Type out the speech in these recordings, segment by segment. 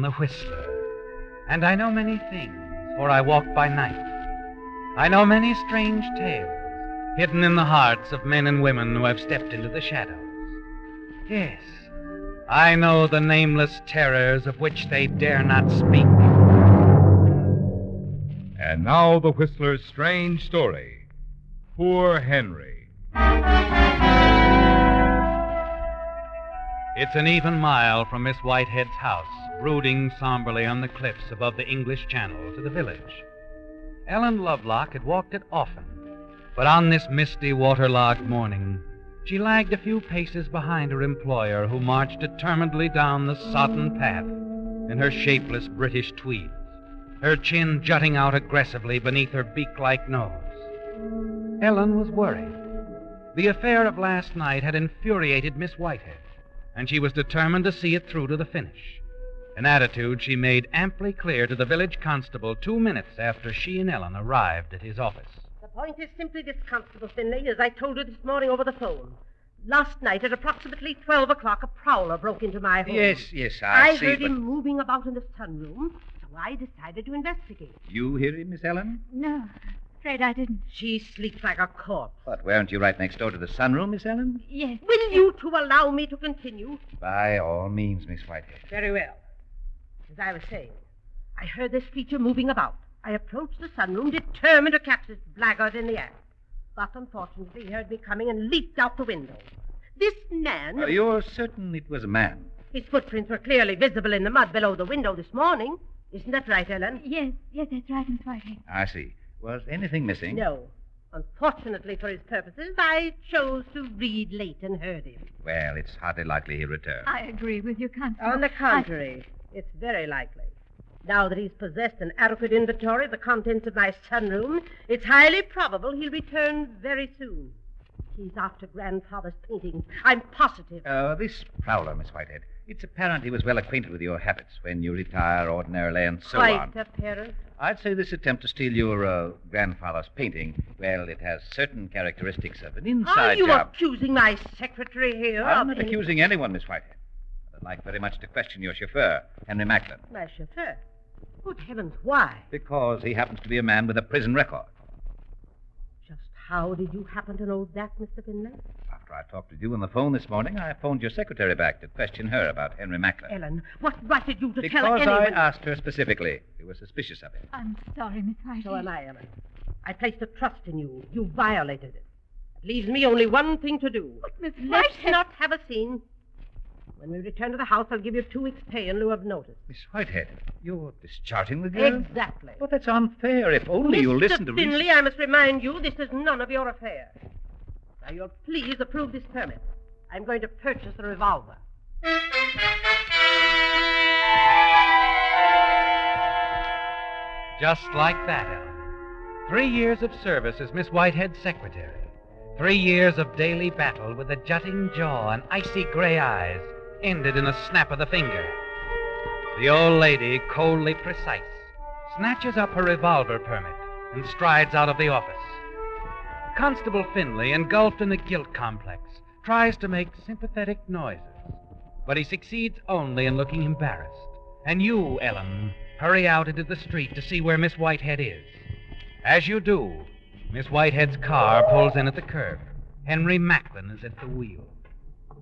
Am the Whistler, and I know many things, for I walk by night. I know many strange tales hidden in the hearts of men and women who have stepped into the shadows. Yes, I know the nameless terrors of which they dare not speak. And now the Whistler's strange story Poor Henry. It's an even mile from Miss Whitehead's house, brooding somberly on the cliffs above the English Channel, to the village. Ellen Lovelock had walked it often, but on this misty, waterlogged morning, she lagged a few paces behind her employer, who marched determinedly down the sodden path in her shapeless British tweeds, her chin jutting out aggressively beneath her beak like nose. Ellen was worried. The affair of last night had infuriated Miss Whitehead, and she was determined to see it through to the finish. An attitude she made amply clear to the village constable two minutes after she and Ellen arrived at his office. The point is simply this, Constable Finlay, as I told you this morning over the phone. Last night at approximately 12 o'clock, a prowler broke into my home. Yes, yes, I, I see. heard but him moving about in the sunroom, so I decided to investigate. You hear him, Miss Ellen? No, afraid I didn't. She sleeps like a corpse. But weren't you right next door to the sunroom, Miss Ellen? Yes. Will you two allow me to continue? By all means, Miss Whitehead. Very well. As I was saying, I heard this creature moving about. I approached the sunroom, determined to catch this blackguard in the act. But unfortunately, he heard me coming and leaped out the window. This man. Uh, you're certain it was a man? His footprints were clearly visible in the mud below the window this morning. Isn't that right, Ellen? Yes, yes, that's right, Miss Whitehead. I see. Was anything missing? No. Unfortunately for his purposes, I chose to read late and heard him. Well, it's hardly likely he'll return. I agree with you, Constable. On the contrary, it's very likely. Now that he's possessed an adequate inventory of the contents of my sunroom, it's highly probable he'll return very soon. He's after grandfather's paintings. I'm positive. Uh, this prowler, Miss Whitehead. It's apparent he was well acquainted with your habits when you retire ordinarily and so Quite on. apparent. I'd say this attempt to steal your uh, grandfather's painting, well, it has certain characteristics of an inside job. Are you job. accusing my secretary here I'm not any- accusing anyone, Miss Whitehead. But I'd like very much to question your chauffeur, Henry Macklin, My chauffeur. Good heavens, why? because he happens to be a man with a prison record. Just how did you happen to know that, Mr. Finlay? After I talked with you on the phone this morning, I phoned your secretary back to question her about Henry Macklin. Ellen, what right did you to because tell I asked her specifically if you were suspicious of him. I'm sorry, Miss Whitehead. So am I, Ellen. I placed a trust in you. You violated it. It leaves me only one thing to do. But Miss Let's not have a scene. When we return to the house, I'll give you two weeks' pay in lieu of notice. Miss Whitehead, you're discharging the girl? Exactly. But that's unfair. If only you'll listen to reason. Finley, I must remind you this is none of your affair. Now, you'll please approve this permit. I'm going to purchase a revolver. Just like that, Ellen. Three years of service as Miss Whitehead's secretary. Three years of daily battle with a jutting jaw and icy gray eyes ended in a snap of the finger. The old lady, coldly precise, snatches up her revolver permit and strides out of the office. Constable Finley, engulfed in the guilt complex, tries to make sympathetic noises. but he succeeds only in looking embarrassed. And you, Ellen, hurry out into the street to see where Miss Whitehead is. As you do, Miss Whitehead's car pulls in at the curb. Henry Macklin is at the wheel.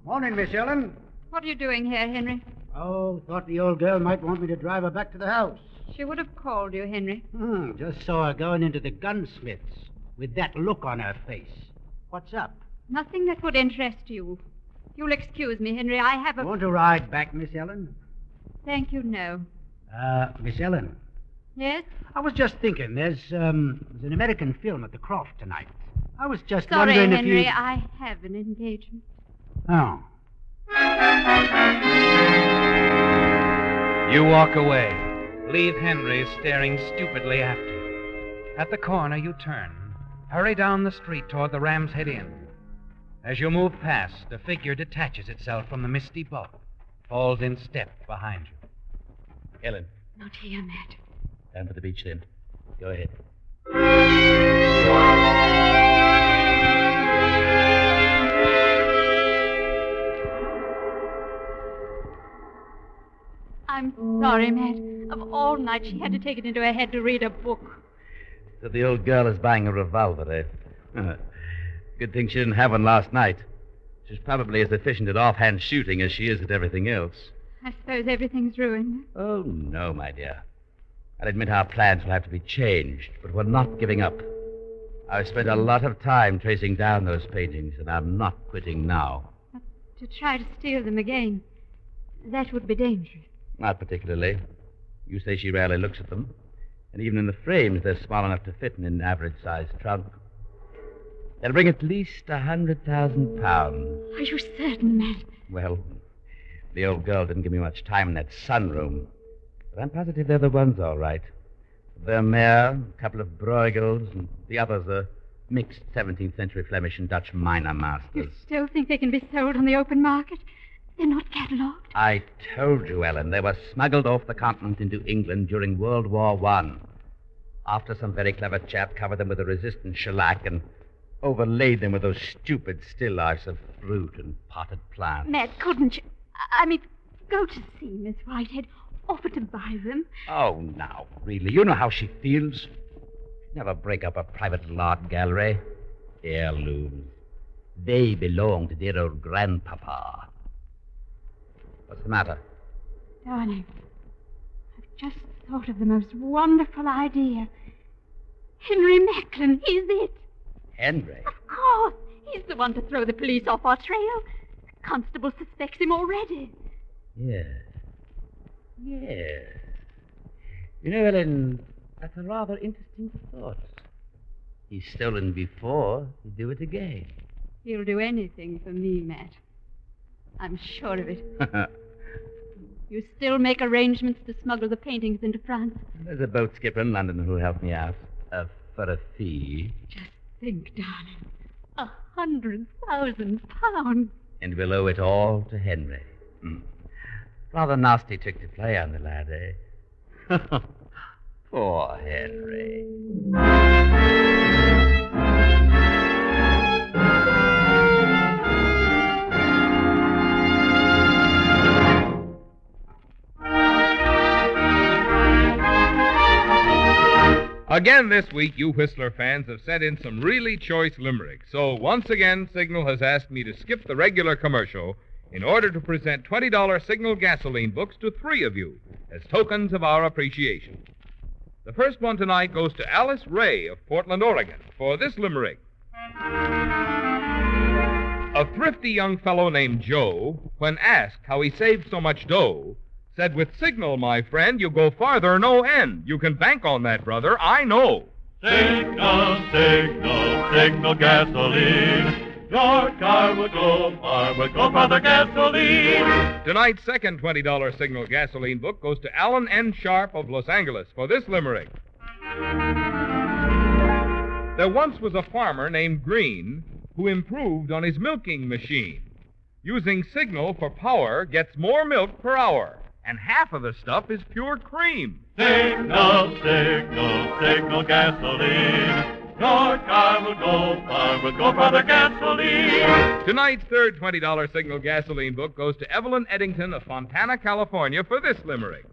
Morning, Miss Ellen. What are you doing here, Henry? Oh, thought the old girl might want me to drive her back to the house. She would have called you, Henry. Hmm, just saw her going into the gunsmith's with that look on her face. What's up? Nothing that would interest you. You'll excuse me, Henry. I have a. Want to ride back, Miss Ellen? Thank you, no. Uh, Miss Ellen, Yes? I was just thinking. There's um, there's an American film at the Croft tonight. I was just Sorry, wondering Henry. if you. I have an engagement. Oh, You walk away, leave Henry staring stupidly after you. At the corner, you turn, hurry down the street toward the Ram's Head Inn. As you move past, a figure detaches itself from the misty bulk, falls in step behind you. Ellen, Not here, Matt. down for the beach then. Go ahead. I'm sorry, Matt. Of all nights, she had to take it into her head to read a book. So the old girl is buying a revolver, eh? Good thing she didn't have one last night. She's probably as efficient at offhand shooting as she is at everything else. I suppose everything's ruined. Oh, no, my dear. I'll admit our plans will have to be changed, but we're not giving up. I've spent a lot of time tracing down those paintings, and I'm not quitting now. To try to steal them again, that would be dangerous. Not particularly. You say she rarely looks at them. And even in the frames, they're small enough to fit in an average sized trunk. They'll bring at least a hundred thousand pounds. Are you certain, Matt? Well, the old girl didn't give me much time in that sunroom. But I'm positive they're the ones, all right. Vermeer, a couple of Bruegels, and the others are mixed 17th century Flemish and Dutch minor masters. You still think they can be sold on the open market? They're not catalogued. I told you, Ellen, they were smuggled off the continent into England during World War One. After some very clever chap covered them with a resistant shellac and overlaid them with those stupid still lifes of fruit and potted plants. Matt, couldn't you? I mean, go to see Miss Whitehead. Offer to buy them. Oh, now, really, you know how she feels. She'd never break up a private little art gallery. Heirlooms. They belong to dear old grandpapa. What's the matter? Darling, I've just thought of the most wonderful idea. Henry Macklin, he's it. Henry. Of course. He's the one to throw the police off our trail. The constable suspects him already. Yes. Yes. You know, Ellen, that's a rather interesting thought. He's stolen before. he'll do it again. He'll do anything for me, Matt. I'm sure of it. You still make arrangements to smuggle the paintings into France? There's a boat skipper in London who'll help me out. Uh, for a fee. Just think, darling. A hundred thousand pounds. And we'll owe it all to Henry. Hmm. Rather nasty trick to play on the lad, eh? Poor Henry. Again this week, you Whistler fans have sent in some really choice limericks. So once again, Signal has asked me to skip the regular commercial in order to present $20 Signal gasoline books to three of you as tokens of our appreciation. The first one tonight goes to Alice Ray of Portland, Oregon, for this limerick. A thrifty young fellow named Joe, when asked how he saved so much dough, said, With Signal, my friend, you go farther, no end. You can bank on that, brother. I know. Signal, signal, signal gasoline. Your car will go far, will go farther gasoline. Tonight's second $20 Signal gasoline book goes to Alan N. Sharp of Los Angeles for this limerick. There once was a farmer named Green who improved on his milking machine. Using Signal for power gets more milk per hour, and half of the stuff is pure cream. Signal, signal, signal gasoline. Your car will go far with Go Farther gasoline. Tonight's third $20 signal gasoline book goes to Evelyn Eddington of Fontana, California for this limerick.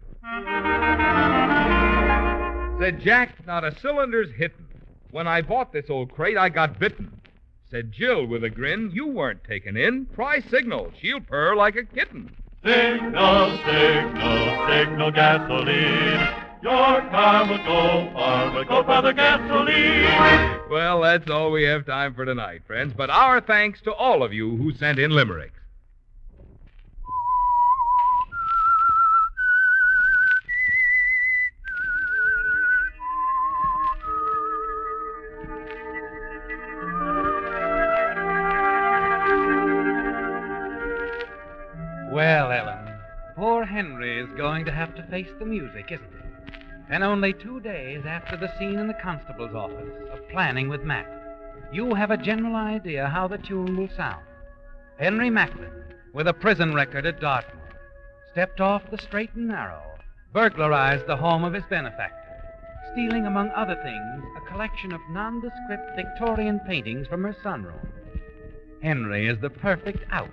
Said Jack, not a cylinder's hittin'. When I bought this old crate, I got bitten. Said Jill with a grin, you weren't taken in. Try Signal. She'll purr like a kitten. Signal, signal, signal gasoline. Your car will go far with Go for Farther gasoline. Well, that's all we have time for tonight, friends. But our thanks to all of you who sent in limericks. Face the music, isn't it? And only two days after the scene in the constable's office of planning with Matt, you have a general idea how the tune will sound. Henry Macklin, with a prison record at Dartmoor, stepped off the straight and narrow, burglarized the home of his benefactor, stealing, among other things, a collection of nondescript Victorian paintings from her sunroom. Henry is the perfect out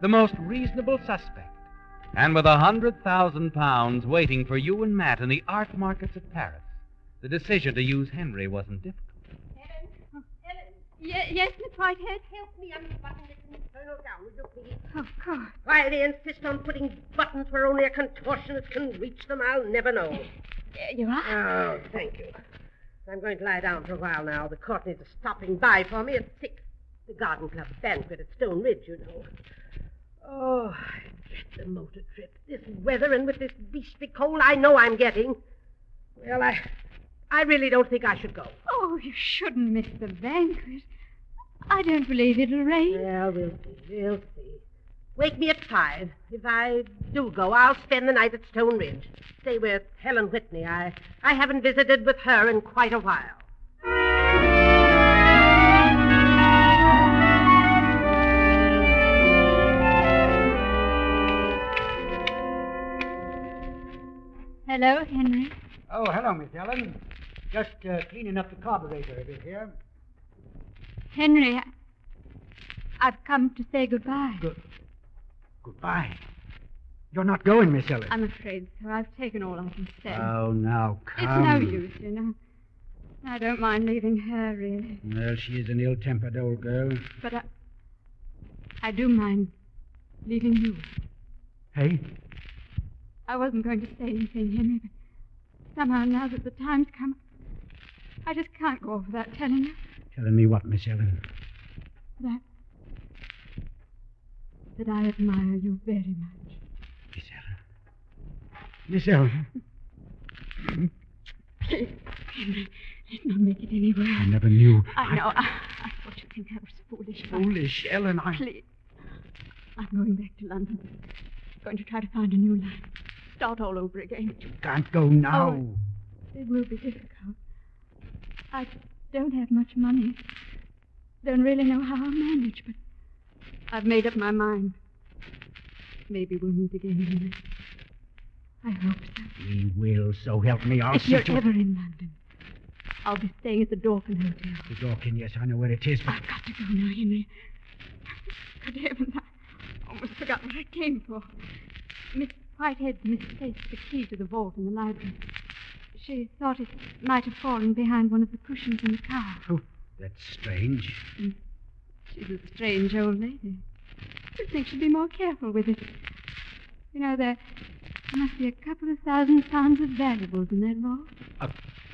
the most reasonable suspect. And with a hundred thousand pounds waiting for you and Matt in the art markets of Paris, the decision to use Henry wasn't difficult. Helen, Helen, Ye- yes, Miss Whitehead? help me unbutton this infernal gown, will you please? Oh, of course. Why they insist on putting buttons where only a contortionist can reach them, I'll never know. There you are. Oh, thank you. I'm going to lie down for a while now. The Courtneys are stopping by for me at six. The Garden Club banquet at Stone Ridge, you know. Oh, I dread the motor trip. This weather and with this beastly cold I know I'm getting. Well, I I really don't think I should go. Oh, you shouldn't miss the banquet. I don't believe it'll rain. Well, we'll see. We'll see. Wake me at five. If I do go, I'll spend the night at Stone Ridge. Stay with Helen Whitney. I I haven't visited with her in quite a while. Hello, Henry. Oh, hello, Miss Ellen. Just uh, cleaning up the carburetor a bit here. Henry, I... I've come to say goodbye. Good. Goodbye. You're not going, Miss Ellen. I'm afraid so. I've taken all I can say. Oh, now, come. it's no use, you know. I don't mind leaving her, really. Well, she is an ill-tempered old girl. But I... I do mind leaving you. Hey? I wasn't going to say anything, Henry, but somehow now that the time's come, I just can't go off without telling you Telling me what, Miss Ellen? that that I admire you very much. Miss Ellen. Miss Ellen. Please, Henry, let's not make it any worse. I never knew. I know. I, I thought you'd think I was foolish. Foolish, Ellen. I. Please. I'm going back to London. I'm Going to try to find a new life. Start all over again. You can't go now. Oh. It will be difficult. I don't have much money. Don't really know how I'll manage, but I've made up my mind. Maybe we'll meet again, Henry. I hope so. We will, so help me. I'll if you're ever in London, I'll be staying at the Dorkin Hotel. The Dorkin, yes, I know where it is, but I've got to go now, Henry. Good heavens, I almost forgot what I came for. Miss Whitehead misplaced the key to the vault in the library. She thought it might have fallen behind one of the cushions in the car. Oh, that's strange. Mm. She's a strange old lady. You'd think she'd be more careful with it. You know, there must be a couple of thousand pounds of valuables in that vault. A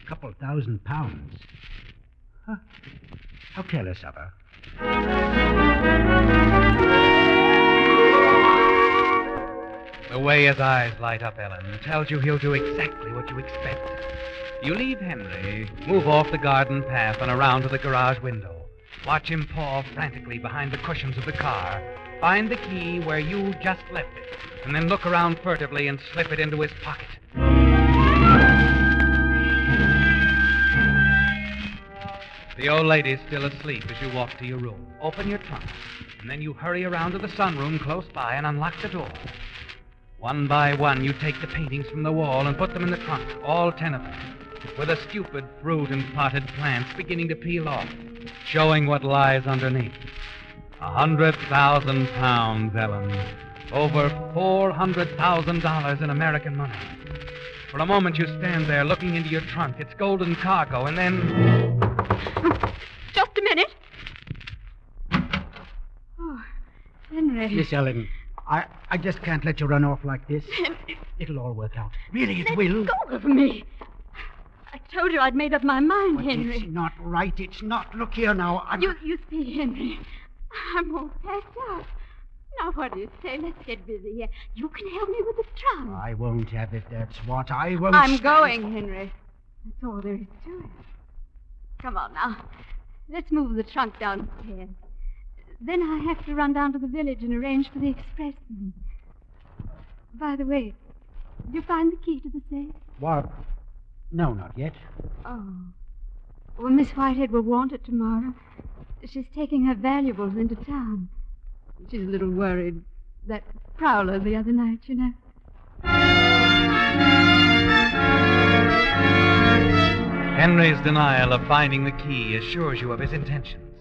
couple thousand pounds. Huh. How careless of her. The way his eyes light up, Ellen, tells you he'll do exactly what you expect. You leave Henry, move off the garden path and around to the garage window. Watch him paw frantically behind the cushions of the car. Find the key where you just left it, and then look around furtively and slip it into his pocket. The old lady's still asleep as you walk to your room. Open your trunk, and then you hurry around to the sunroom close by and unlock the door. One by one, you take the paintings from the wall and put them in the trunk, all ten of them. with the stupid fruit and potted plants beginning to peel off, showing what lies underneath. A hundred thousand pounds, Ellen. Over four hundred thousand dollars in American money. For a moment you stand there looking into your trunk, its golden cargo, and then. Just a minute. Oh, Henry. Miss Ellen, I, I just can't let you run off like this. It'll all work out. Really, it will. Go of me. I told you I'd made up my mind, But Henry. it's not right. It's not. Look here now. I'm... You, you see, Henry, I'm all packed up. Now, what do you say? Let's get busy here. You can help me with the trunk. I won't have it. That's what I won't. I'm stand- going, Henry. That's all there is to it. Come on now. Let's move the trunk downstairs. Then I have to run down to the village and arrange for the expressman. By the way, did you find the key to the safe? What? No, not yet. Oh. Well, Miss Whitehead will want it tomorrow. She's taking her valuables into town. She's a little worried. That prowler the other night, you know. Henry's denial of finding the key assures you of his intentions.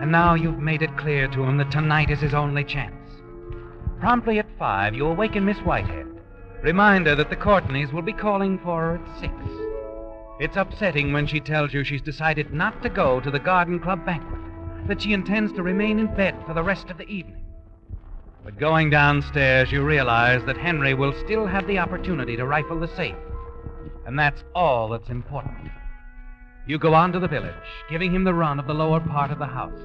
And now you've made it clear to him that tonight is his only chance. Promptly at five, you awaken Miss Whitehead. Remind her that the Courtneys will be calling for her at six. It's upsetting when she tells you she's decided not to go to the Garden Club banquet, that she intends to remain in bed for the rest of the evening. But going downstairs, you realize that Henry will still have the opportunity to rifle the safe. And that's all that's important. You go on to the village, giving him the run of the lower part of the house.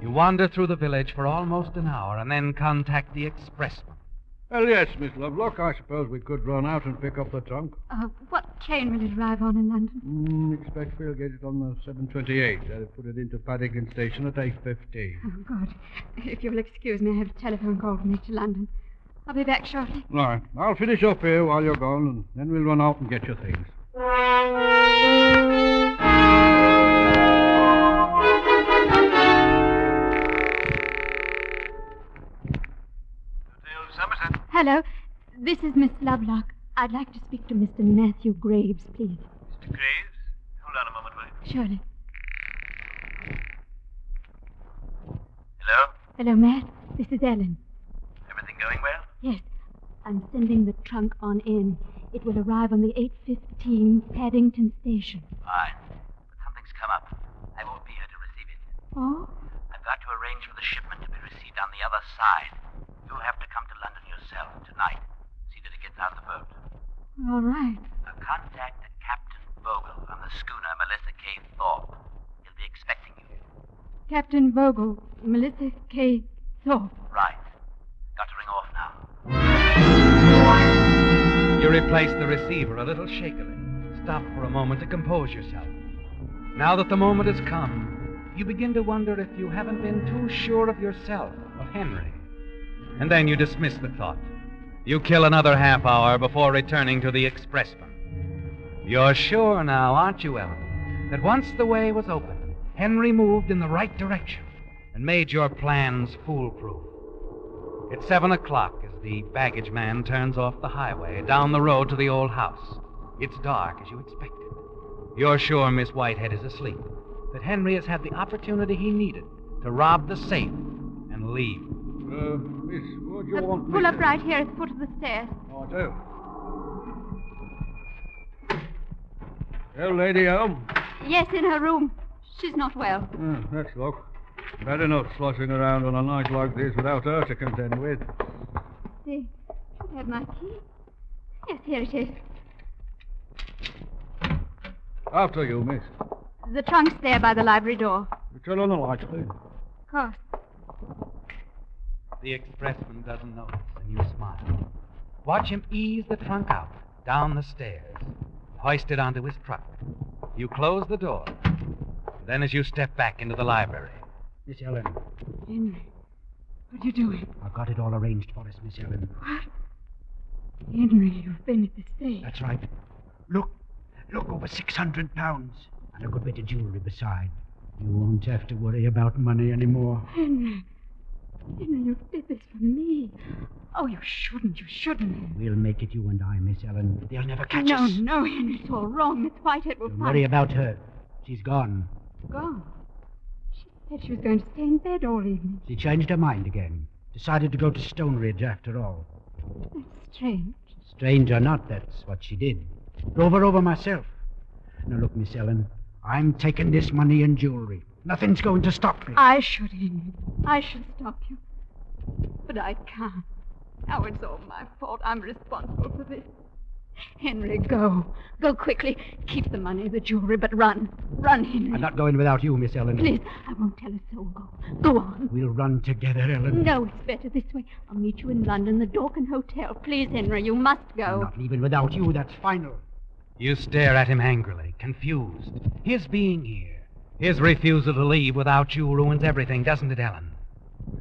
You wander through the village for almost an hour and then contact the expressman. Well, yes, Miss Lovelock. I suppose we could run out and pick up the trunk. Uh, what train will it arrive on in London? Mm, expect we'll get it on the 7.28. I'll put it into Paddington Station at 8.15. Oh, God. If you'll excuse me, I have a telephone call to make to London. I'll be back shortly. All right. I'll finish up here while you're gone, and then we'll run out and get your things. Hello. This is Miss Lovelock. I'd like to speak to Mr. Matthew Graves, please. Mr. Graves? Hold on a moment, will you? Surely. Hello? Hello, Matt. This is Ellen. Everything going well? Yes. I'm sending the trunk on in. It will arrive on the 815 Paddington Station. Fine. But something's come up. I won't be here to receive it. Oh? I've got to arrange for the shipment to be received on the other side. You'll have to come to London yourself tonight. See that it gets out of the boat. All right. Uh, contact Captain Vogel on the schooner Melissa K. Thorpe. He'll be expecting you. Captain Vogel, Melissa K. Thorpe. Right. Got to ring off now. You replace the receiver a little shakily. Stop for a moment to compose yourself. Now that the moment has come, you begin to wonder if you haven't been too sure of yourself, of Henry. And then you dismiss the thought. You kill another half hour before returning to the expressman. You're sure now, aren't you, Ellen, that once the way was open, Henry moved in the right direction and made your plans foolproof? It's seven o'clock as the baggage man turns off the highway down the road to the old house. It's dark as you expected. You're sure Miss Whitehead is asleep, that Henry has had the opportunity he needed to rob the safe and leave. Uh, Miss, what do you Uh, want me pull to- up right here at the foot of the stairs. Oh, I do. Well, Lady Elm. Yes, in her room. She's not well. Ah, that's luck. Better not sloshing around on a night like this without her to contend with. See, should have my key. Yes, here it is. After you, miss. The trunk's there by the library door. You turn on the light, please. Of course. The expressman doesn't notice, and you smile. Watch him ease the trunk out, down the stairs, hoist it onto his truck. You close the door. Then, as you step back into the library, Miss Ellen, Henry, what are you doing? I've got it all arranged for us, Miss Ellen. What? Henry, you've been at the stage. That's right. Look, look, over 600 pounds. And a good bit of jewelry beside. You won't have to worry about money anymore. Henry. Henry, you did this for me. Oh, you shouldn't. You shouldn't. We'll make it you and I, Miss Ellen. They'll never catch no, us. no, no, Henry. It's all wrong. Miss Whitehead will Don't find worry about her. She's gone. Gone. Said she was going to stay in bed all evening. She changed her mind again. Decided to go to Stone Ridge after all. That's strange. Strange or not, that's what she did. Drove her over myself. Now, look, Miss Ellen, I'm taking this money and jewelry. Nothing's going to stop me. I should, Henry. I should stop you. But I can't. Now it's all my fault. I'm responsible for this. Henry, go. Go quickly. Keep the money, the jewelry, but run. Run, Henry. I'm not going without you, Miss Ellen. Please, I won't tell a soul. Go. Go on. We'll run together, Ellen. No, it's better this way. I'll meet you in London, the Dorkin Hotel. Please, Henry, you must go. I'm go. not leaving without you. That's final. You stare at him angrily, confused. His being here, his refusal to leave without you ruins everything, doesn't it, Ellen?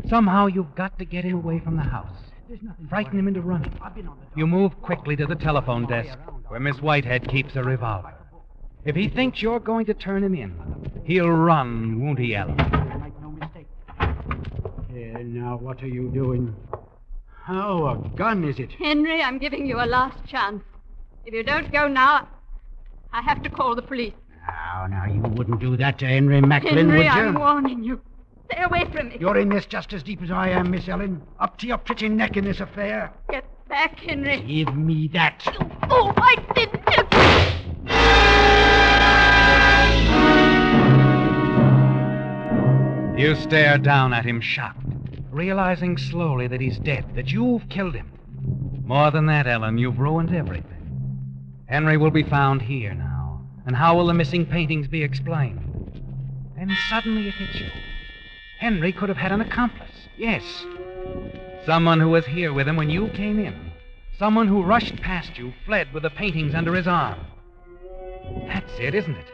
Somehow you've got to get him away from the house. There's nothing. Frighten him into running. I've been on the You move quickly to the telephone desk where Miss Whitehead keeps a revolver. If he thinks you're going to turn him in, he'll run, won't he, Ellen? Make no mistake. Now, what are you doing? Oh, a gun, is it? Henry, I'm giving you a last chance. If you don't go now, I have to call the police. Now, now, you wouldn't do that to Henry Macklin, Henry, would you? I'm warning you. Stay away from me. You're in this just as deep as I am, Miss Ellen. Up to your pretty neck in this affair. Get back, Henry. Give me that. You fool, I didn't. You stare down at him, shocked, realizing slowly that he's dead, that you've killed him. More than that, Ellen, you've ruined everything. Henry will be found here now, and how will the missing paintings be explained? Then suddenly it hits you. Henry could have had an accomplice. Yes. Someone who was here with him when you came in. Someone who rushed past you, fled with the paintings under his arm. That's it, isn't it?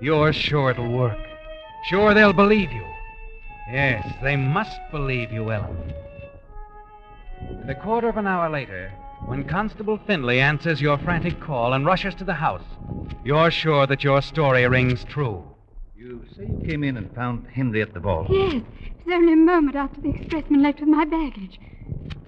You're sure it'll work. Sure they'll believe you. Yes, they must believe you, Ellen. And a quarter of an hour later, when Constable Findlay answers your frantic call and rushes to the house, you're sure that your story rings true. You say you came in and found Henry at the vault. Yes, it was only a moment after the expressman left with my baggage.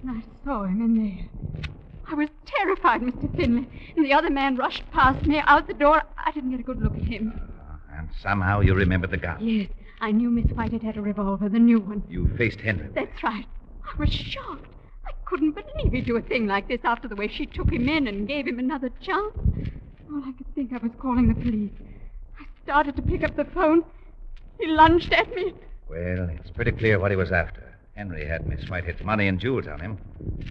And I saw him in there. I was terrified, Mr. Finley. And the other man rushed past me out the door. I didn't get a good look at him. Ah, and somehow you remember the gun. Yes, I knew Miss Whitehead had a revolver, the new one. You faced Henry. That's right. I was shocked. I couldn't believe he'd do a thing like this after the way she took him in and gave him another chance. All I could think of was calling the police. Started to pick up the phone. He lunged at me. Well, it's pretty clear what he was after. Henry had Miss Whitehead's money and jewels on him.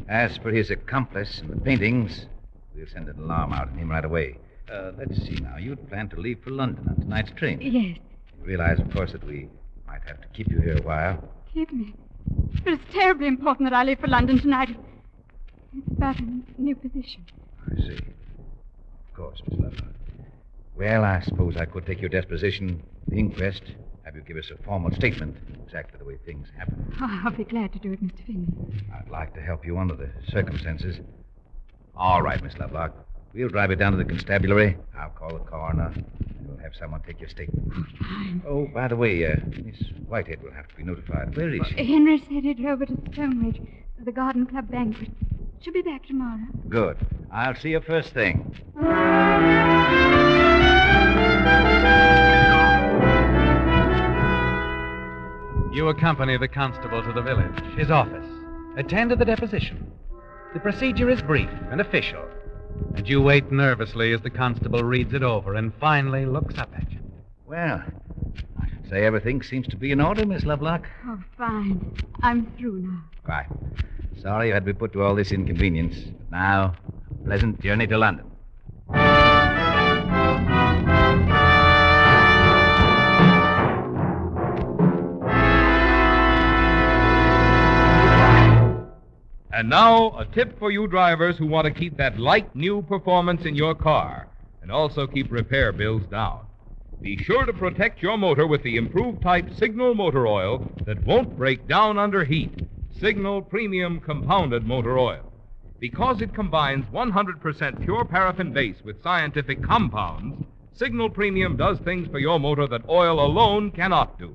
As for his accomplice and the paintings, we'll send an alarm out on him right away. Uh, let's see now. You'd planned to leave for London on tonight's train. Yes, You realize, of course, that we might have to keep you here a while. keep me. But it's terribly important that I leave for London tonight. It's about a new position. I see. Of course, Miss Lovelock. Well, I suppose I could take your deposition, the inquest, have you give us a formal statement, exactly the way things happened. Oh, I'll be glad to do it, Mr. Finley. I'd like to help you under the circumstances. All right, Miss Lovelock. We'll drive you down to the constabulary. I'll call the coroner, and we'll have someone take your statement. Oh, Fine. Oh, by the way, uh, Miss Whitehead will have to be notified. Where is she? Henry said he'd over to Stonebridge for the Garden Club banquet. She'll be back tomorrow. Good. I'll see you first thing. You accompany the constable to the village, his office, attend to the deposition. The procedure is brief and official, and you wait nervously as the constable reads it over and finally looks up at you. Well, I should say everything seems to be in order, Miss Lovelock. Oh, fine. I'm through now. Right. Sorry you had to be put to all this inconvenience. But now, pleasant journey to London. And now, a tip for you drivers who want to keep that light new performance in your car and also keep repair bills down. Be sure to protect your motor with the improved type Signal motor oil that won't break down under heat. Signal Premium Compounded Motor Oil. Because it combines 100% pure paraffin base with scientific compounds, Signal Premium does things for your motor that oil alone cannot do.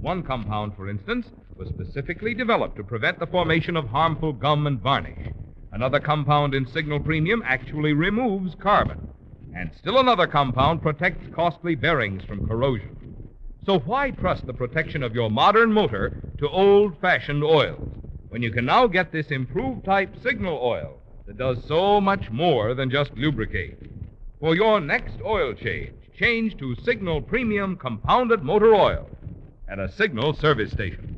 One compound, for instance, was specifically developed to prevent the formation of harmful gum and varnish. Another compound in Signal Premium actually removes carbon. And still another compound protects costly bearings from corrosion. So why trust the protection of your modern motor to old fashioned oils when you can now get this improved type signal oil that does so much more than just lubricate? For your next oil change, change to Signal Premium Compounded Motor Oil at a Signal service station.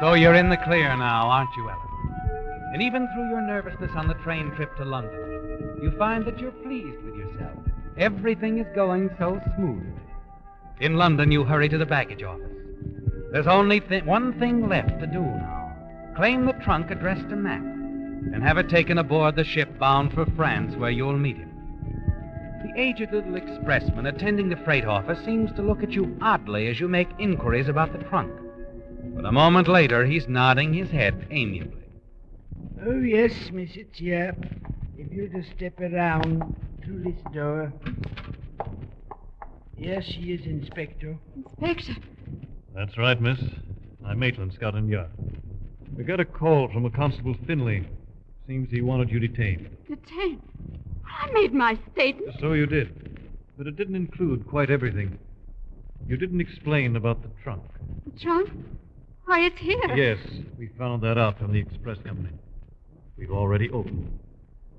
So you're in the clear now, aren't you, Ellen? And even through your nervousness on the train trip to London, you find that you're pleased with yourself. Everything is going so smoothly. In London, you hurry to the baggage office. There's only th- one thing left to do now claim the trunk addressed to Matt and have it taken aboard the ship bound for France where you'll meet him. The aged little expressman attending the freight office seems to look at you oddly as you make inquiries about the trunk. But a moment later, he's nodding his head amiably. Oh, yes, Mr. Chap. If you'll just step around through this door. Yes, she is, Inspector. Inspector, That's right, miss. I'm Maitland, Scotland Yard. We got a call from a Constable Finley. Seems he wanted you detained. detained. I made my statement. So you did. But it didn't include quite everything. You didn't explain about the trunk. The trunk? Why, it's here. Yes, we found that out from the express company. We've already opened.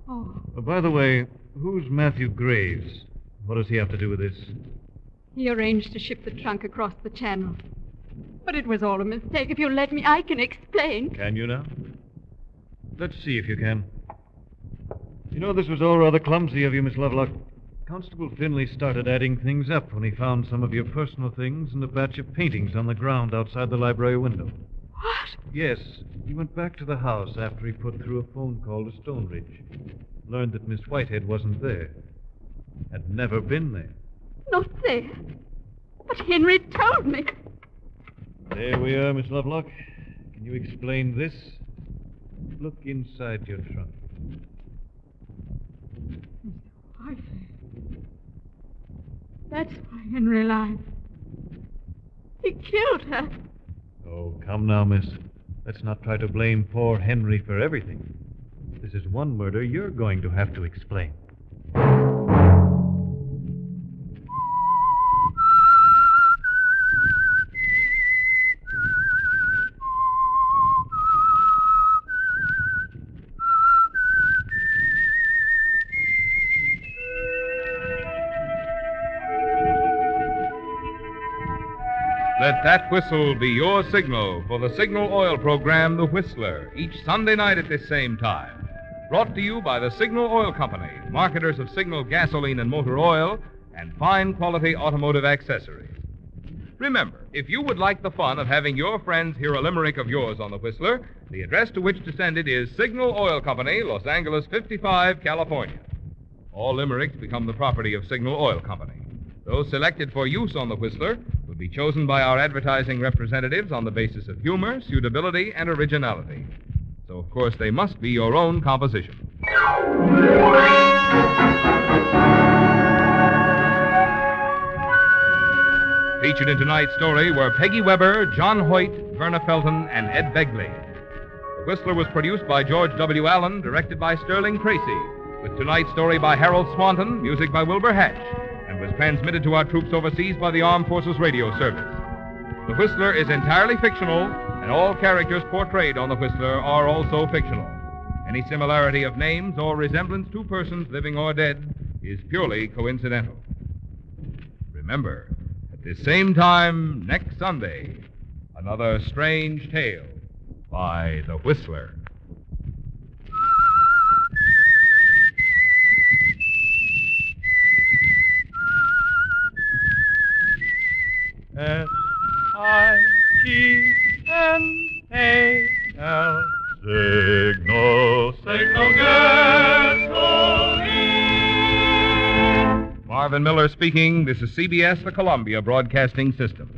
Oh, Uh, by the way, who's Matthew Graves? What does he have to do with this? he arranged to ship the trunk across the channel. But it was all a mistake. If you'll let me, I can explain. Can you now? Let's see if you can. You know, this was all rather clumsy of you, Miss Lovelock. Constable Finley started adding things up when he found some of your personal things and a batch of paintings on the ground outside the library window. What? Yes, he went back to the house after he put through a phone call to Stonebridge. Learned that Miss Whitehead wasn't there. Had never been there. Not there. But Henry told me. There we are, Miss Lovelock. Can you explain this? Look inside your trunk. Whitehead. That's why Henry lied. He killed her. Oh, come now, miss. Let's not try to blame poor Henry for everything. This is one murder you're going to have to explain. Let that whistle be your signal for the Signal Oil program, The Whistler, each Sunday night at this same time. Brought to you by the Signal Oil Company, marketers of Signal gasoline and motor oil, and fine quality automotive accessories. Remember, if you would like the fun of having your friends hear a limerick of yours on The Whistler, the address to which to send it is Signal Oil Company, Los Angeles 55, California. All limericks become the property of Signal Oil Company. Those selected for use on the Whistler will be chosen by our advertising representatives on the basis of humor, suitability, and originality. So, of course, they must be your own composition. Featured in tonight's story were Peggy Weber, John Hoyt, Verna Felton, and Ed Begley. The Whistler was produced by George W. Allen, directed by Sterling Tracy, with tonight's story by Harold Swanton, music by Wilbur Hatch, and was transmitted to our troops overseas by the Armed Forces Radio Service. The Whistler is entirely fictional, and all characters portrayed on The Whistler are also fictional. Any similarity of names or resemblance to persons living or dead is purely coincidental. Remember, at this same time next Sunday, another strange tale by The Whistler. S I G N A L. Signal, signal gasoline. Marvin Miller speaking. This is CBS, the Columbia Broadcasting System.